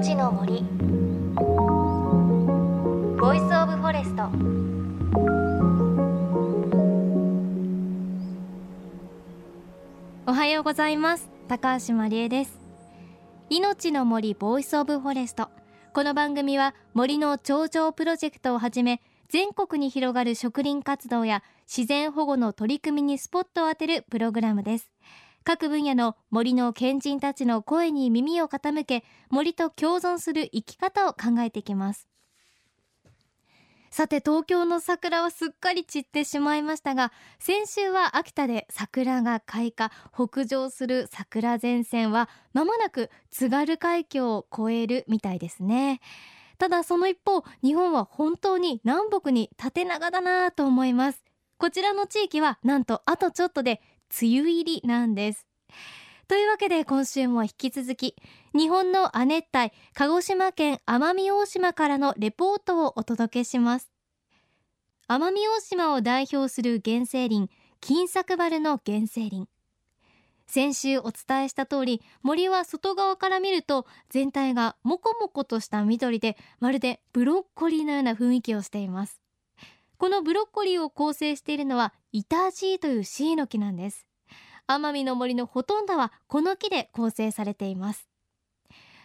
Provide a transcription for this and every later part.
命の森。 Voice of Forest。おはようございます。高橋真理恵です。命の森 Voice of Forest。この番組は森の頂上プロジェクトをはじめ全国に広がる植林活動や自然保護の取り組みにスポットを当てるプログラムです。各分野の森の賢人たちの声に耳を傾け森と共存する生き方を考えていきます。さて東京の桜はすっかり散ってしまいましたが先週は秋田で桜が開花北上する桜前線はまもなく津軽海峡を越えるみたいですね。ただその一方日本は本当に南北に縦長だなと思います。こちらの地域はなんとあとちょっとで梅雨入りなんです。というわけで今週も引き続き日本の亜熱帯鹿児島県奄美大島からのレポートをお届けします。奄美大島を代表する原生林金作原の原生林。先週お伝えした通り森は外側から見ると全体がモコモコとした緑でまるでブロッコリーのような雰囲気をしています。このブロッコリーを構成しているのはイタジーというシイの木なんです。奄美の森のほとんどはこの木で構成されています。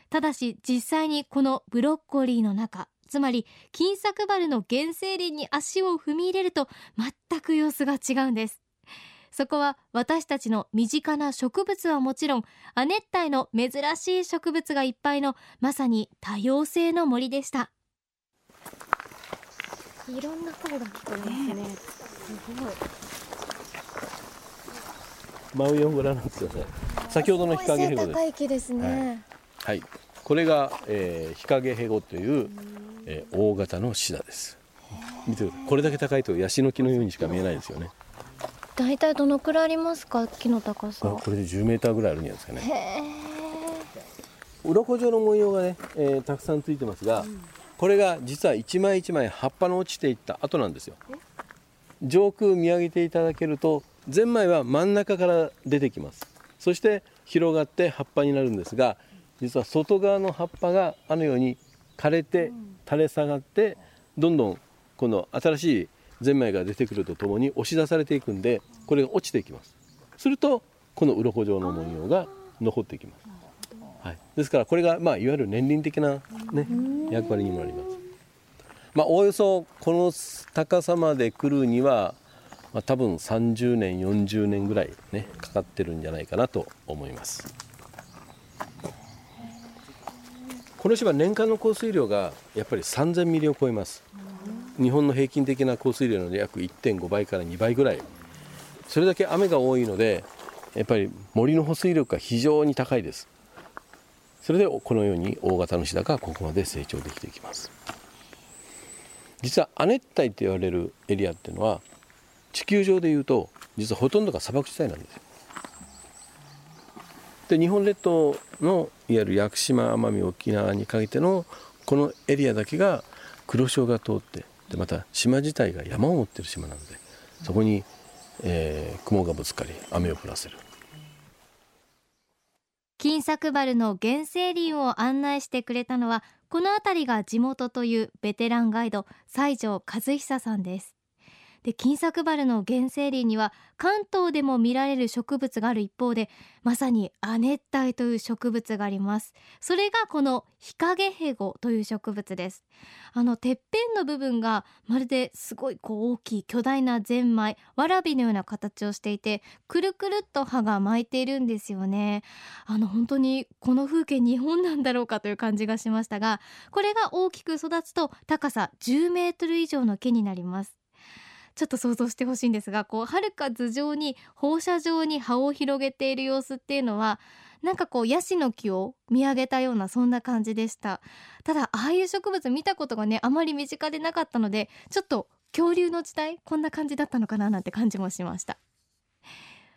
ただし実際にこのブロッコリーの中つまり金作原の原生林に足を踏み入れると全く様子が違うんです。そこは私たちの身近な植物はもちろん亜熱帯の珍しい植物がいっぱいのまさに多様性の森でした。いろんな声が聞こえますね、ね、すごい。真上をご覧になってください先ほどの日陰ヘゴですね、はい、はい、これが、えー、日陰ヘゴという、えー、大型のシダです。見てください。これだけ高いとヤシの木のようにしか見えないですよね。大体どのくらいありますか木の高さ？これで10メーターぐらいあるんじゃないですかね。鱗状の模様がね、えー、たくさんついてますが、うん、これが実は一枚一枚葉っぱの落ちていった後なんですよ。上空見上げていただけるとゼンマイは真ん中から出てきます。そして広がって葉っぱになるんですが実は外側の葉っぱがあのように枯れて垂れ下がってどんどんこの新しいゼンマイが出てくるとともに押し出されていくんでこれが落ちていきます。するとこの鱗状の文様が残ってきます、はい、ですからこれが、まあ、いわゆる年輪的な、ね、役割にもなります。まあおおよそこの高さまで来るにはまあ、多分30年40年ぐらいねかかってるんじゃないかなと思います。この島年間の降水量がやっぱり3000ミリを超えます。日本の平均的な降水量の約1.5倍から2倍ぐらい。それだけ雨が多いのでやっぱり森の保水力が非常に高いですそれでこのように大型のシダがここまで成長できていきます実は亜熱帯と言われるエリアっていうのは地球上でいうと実はほとんどが砂漠地帯なんですよ。で日本列島のいわゆる屋久島奄美沖縄にかけてのこのエリアだけが黒潮が通ってでまた島自体が山を持ってる島なのでそこに、えー、雲がぶつかり雨を降らせる金作丸の原生林を案内してくれたのはこの辺りが地元というベテランガイド西条和久さんです。で金作原の原生林には関東でも見られる植物がある一方でまさに亜熱帯という植物があります。それがこの日陰ヘゴという植物です。あのてっぺんの部分がまるですごいこう大きい巨大なゼンマイわらびのような形をしていてくるくるっと葉が巻いているんですよね。あの本当にこの風景日本なんだろうかという感じがしましたがこれが大きく育つと高さ10メートル以上の木になります。ちょっと想像してほしいんですがこう遥か頭上に放射状に葉を広げている様子っていうのはなんかこうヤシの木を見上げたようなそんな感じでした。ただああいう植物見たことがねあまり身近でなかったのでちょっと恐竜の時代こんな感じだったのかななんて感じもしました。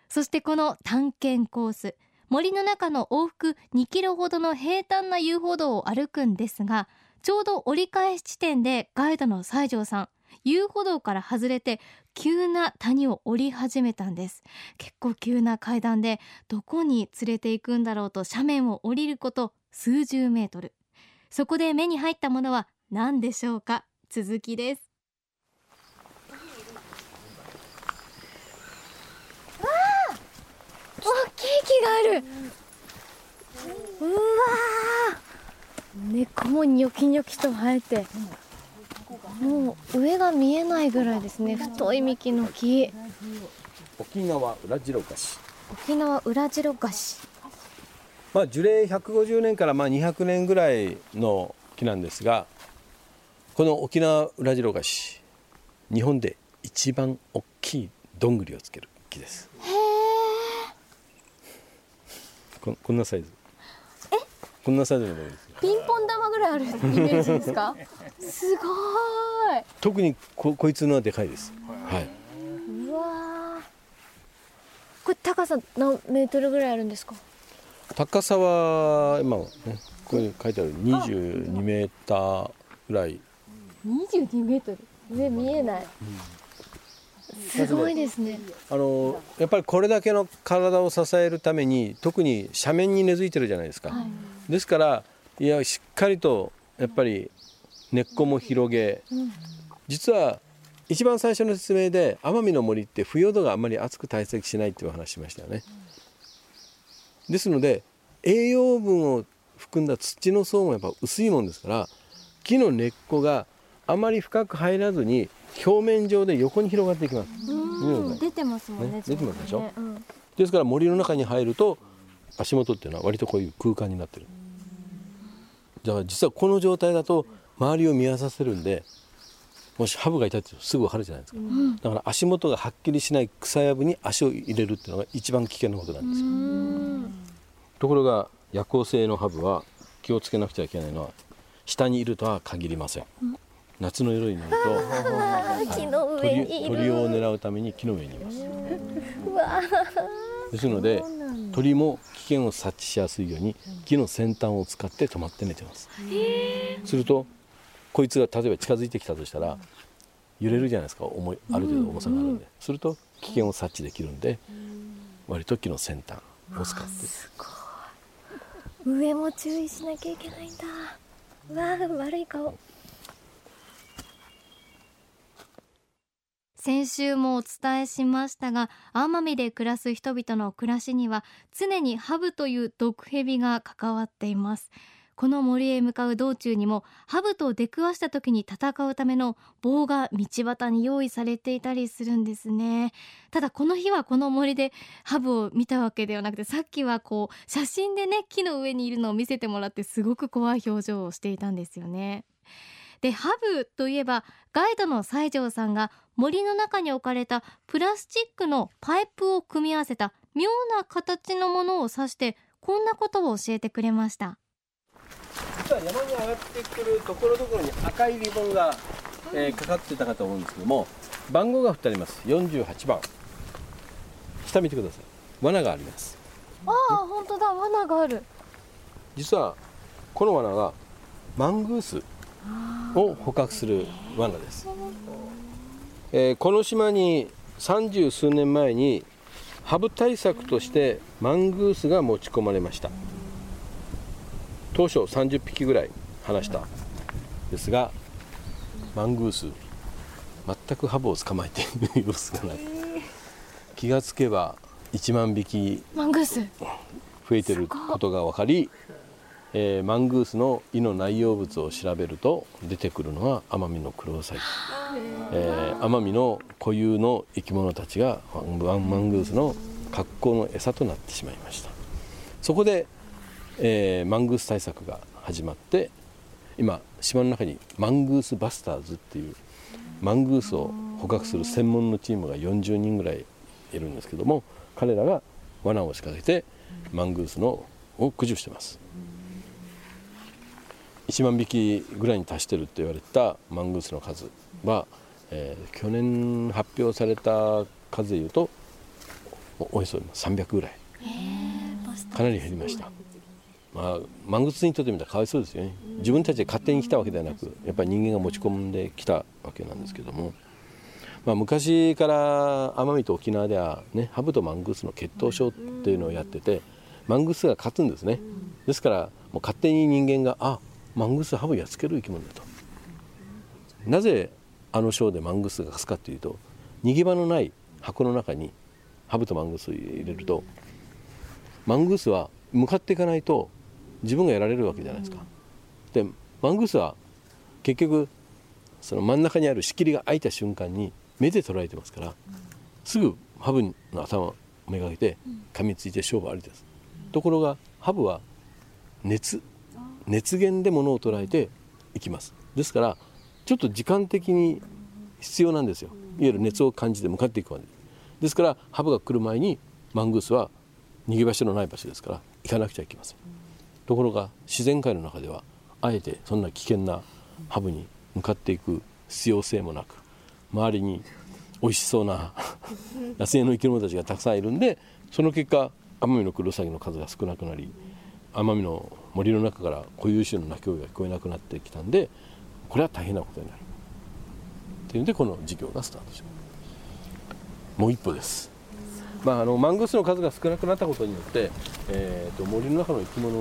そしてこの探検コース森の中の往復2キロほどの平坦な遊歩道を歩くんですがちょうど折り返し地点でガイドの西条さん遊歩道から外れて急な谷を降り始めたんです。結構急な階段でどこに連れて行くんだろうと斜面を降りること数十メートル。そこで目に入ったものは何でしょうか？続きです。大きい木がある。うわ根っこもニョキニョキと生えて。もう上が見えないぐらいですね太い幹の木。沖縄裏白菓子沖縄裏白菓子まあ樹齢150年からまあ200年ぐらいの木なんですがこの沖縄裏白菓子日本で一番大きいどんぐりをつける木です。へえここんなサイズ。えこんなサイズのどんぐりですピンポン玉ぐらいあるイメージですか？すごい。特にここいつのはでかいです。はい。うわこれ高さ何メートルぐらいあるんですか？高さは今ねここに書いてある22メーターぐらい。22メートル？上見えない、すごいですね。あのやっぱりこれだけの体を支えるために特に斜面に根付いてるじゃないですか、はい。ですからいやしっかりとやっぱり根っこも広げうん実は一番最初の説明で奄美の森って腐葉土があんまり厚く堆積しないっていうお話しましたよね。ですので栄養分を含んだ土の層もやっぱ薄いもんですから木の根っこがあまり深く入らずに表面上で横に広がっていきます。うん。出てますもんねね出てますでしょ？ねうん。ですから森の中に入ると足元っていうのは割とこういう空間になってる。だから実はこの状態だと周りを見渡せるんでもしハブがいたってすぐ分かるじゃないですか、だから足元がはっきりしない草やぶに足を入れるっていうのが一番危険なことなんですよ、うん。ところが夜行性のハブは気をつけなくちゃいけないのは下にいるとは限りません、夏の夜になると あー木の上鳥にいる。鳥を狙うために木の上にいます。ですので鳥も危険を察知しやすいように木の先端を使って止まって寝てます。するとこいつが例えば近づいてきたとしたら揺れるじゃないですか。重いある程度重さがあるんで、すると危険を察知できるんで割と木の先端を使って。上も注意しなきゃいけないんだ。うわー悪い顔先週もお伝えしましたが奄美で暮らす人々の暮らしには常にハブという毒蛇が関わっています。この森へ向かう道中にもハブと出くわした時に戦うための棒が道端に用意されていたりするんですね。ただこの日はこの森でハブを見たわけではなくてさっきはこう写真でね木の上にいるのを見せてもらってすごく怖い表情をしていたんですよね。でハブといえばガイドの西条さんが森の中に置かれたプラスチックのパイプを組み合わせた妙な形のものを指してこんなことを教えてくれました。実は山に上がってくるところどころに赤いリボンが、えーかかってたかと思うんですけども番号が振ってあります。48番。下見てください。罠があります。ああ本当だ。罠がある。実はこの罠がマングースを捕獲する罠です、えーこの島に三十数年前にハブ対策としてマングースが持ち込まれました。当初30匹ぐらい放した。ですがマングース全くハブを捕まえている様子がない。気がつけば1万匹マングース。増えてることが分かり、えーマングースの胃の内容物を調べると出てくるのはアマミのクロウサギ、えー、アマミの固有の生き物たちがマンマングースの格好の餌となってしまいました。そこで、えーマングース対策が始まって今島の中にマングースバスターズっていうマングースを捕獲する専門のチームが40人ぐらいいるんですけども彼らが罠を仕掛けてマングースのを駆除してます。1万匹ぐらいに達してるって言われたマングースの数は、えー去年発表された数でいうとおおよそ300ぐらい。かなり減りました、まあ、マングースにとってみたらかわいそうですよね。自分たちで勝手に来たわけではなくやっぱり人間が持ち込んできたわけなんですけども、まあ、昔から奄美と沖縄ではねハブとマングースの決闘ショーっていうのをやっててマングースが勝つんですね。ですからもう勝手に人間があマングースハブやっつける生き物だと。なぜあのショーでマングースが勝つかというと逃げ場のない箱の中にハブとマングースを入れるとマングースは向かっていかないと自分がやられるわけじゃないですか。でマングースは結局その真ん中にある仕切りが開いた瞬間に目で捉えてますからすぐハブの頭をめがけて噛みついて勝負ありです。ところがハブは熱熱源で物を捉えていきますですからちょっと時間的に必要なんですよ。いわゆる熱を感じて向かっていくまで。ですからハブが来る前にマングースは逃げ場所のない場所ですから行かなくちゃいけません。ところが自然界の中ではあえてそんな危険なハブに向かっていく必要性もなく周りに美味しそうな 野生の生き物たちがたくさんいるんでその結果アマミノクロウサギの数が少なくなり奄美の森の中から固有種の鳴き声が聞こえなくなってきたんでこれは大変なことになる。っていうんでこの事業がスタートします。もう一歩です。まあ、あのマングースの数が少なくなったことによって、えーと、森の中の生き物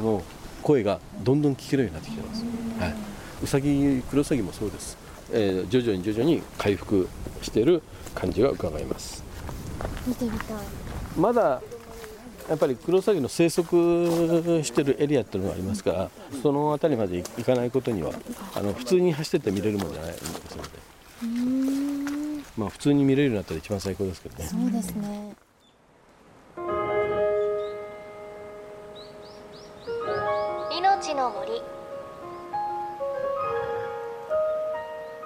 の声がどんどん聞けるようになってきてます、はい、ウサギクロウサギもそうです、えー、徐々に徐々に回復している感じが伺えます。見てみたい。まだやっぱりクロウサギの生息してるエリアっていうのがありますからその辺りまで行かないことにはあの普通に走ってて見れるもんじゃないですのでまあ普通に見れるようになったら一番最高ですけどね。そうですね。命の森。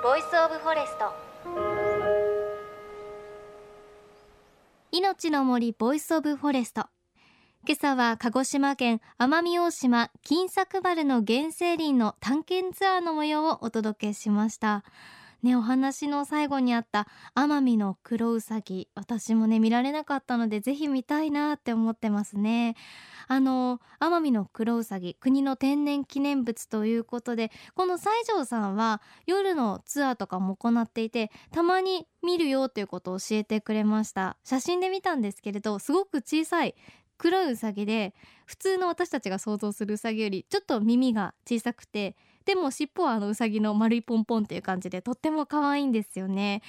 Voice of Forest。命の森 Voice of Forest 今朝は鹿児島県奄美大島金作原の原生林の探検ツアーの模様をお届けしました。ね、お話の最後にあった奄美の黒うさぎ私もね見られなかったのでぜひ見たいなって思ってますね。あの奄美の黒うさぎ国の天然記念物ということでこの西条さんは夜のツアーとかも行っていてたまに見るよということを教えてくれました。写真で見たんですけれどすごく小さい黒いうさぎで普通の私たちが想像するうさぎよりちょっと耳が小さくてでも尻尾はあのうさぎの丸いポンポンっていう感じでとっても可愛いんですよね。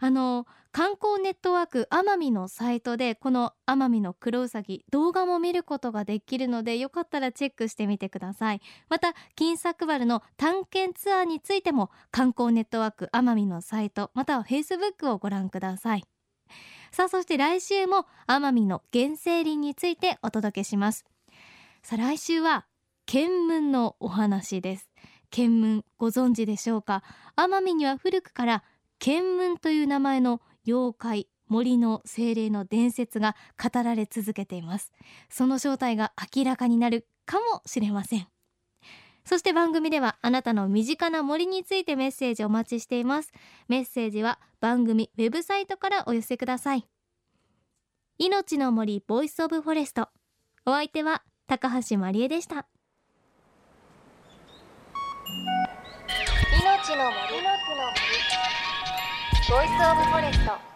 あの観光ネットワーク奄美のサイトでこの奄美の黒うさぎ動画も見ることができるのでよかったらチェックしてみてください。また金作原の探検ツアーについても観光ネットワーク奄美のサイトまたはフェイスブックをご覧ください。さあそして来週も奄美の原生林についてお届けします。さあ来週は見聞のお話です。見聞ご存知でしょうか？奄美には古くから見聞という名前の妖怪森の精霊の伝説が語られ続けています。その正体が明らかになるかもしれません。そして番組ではあなたの身近な森についてメッセージお待ちしています。メッセージは番組ウェブサイトからお寄せください。命の森 Voice of Forest。お相手は高橋真理恵でした。命の森。の森。 Voice of Forest。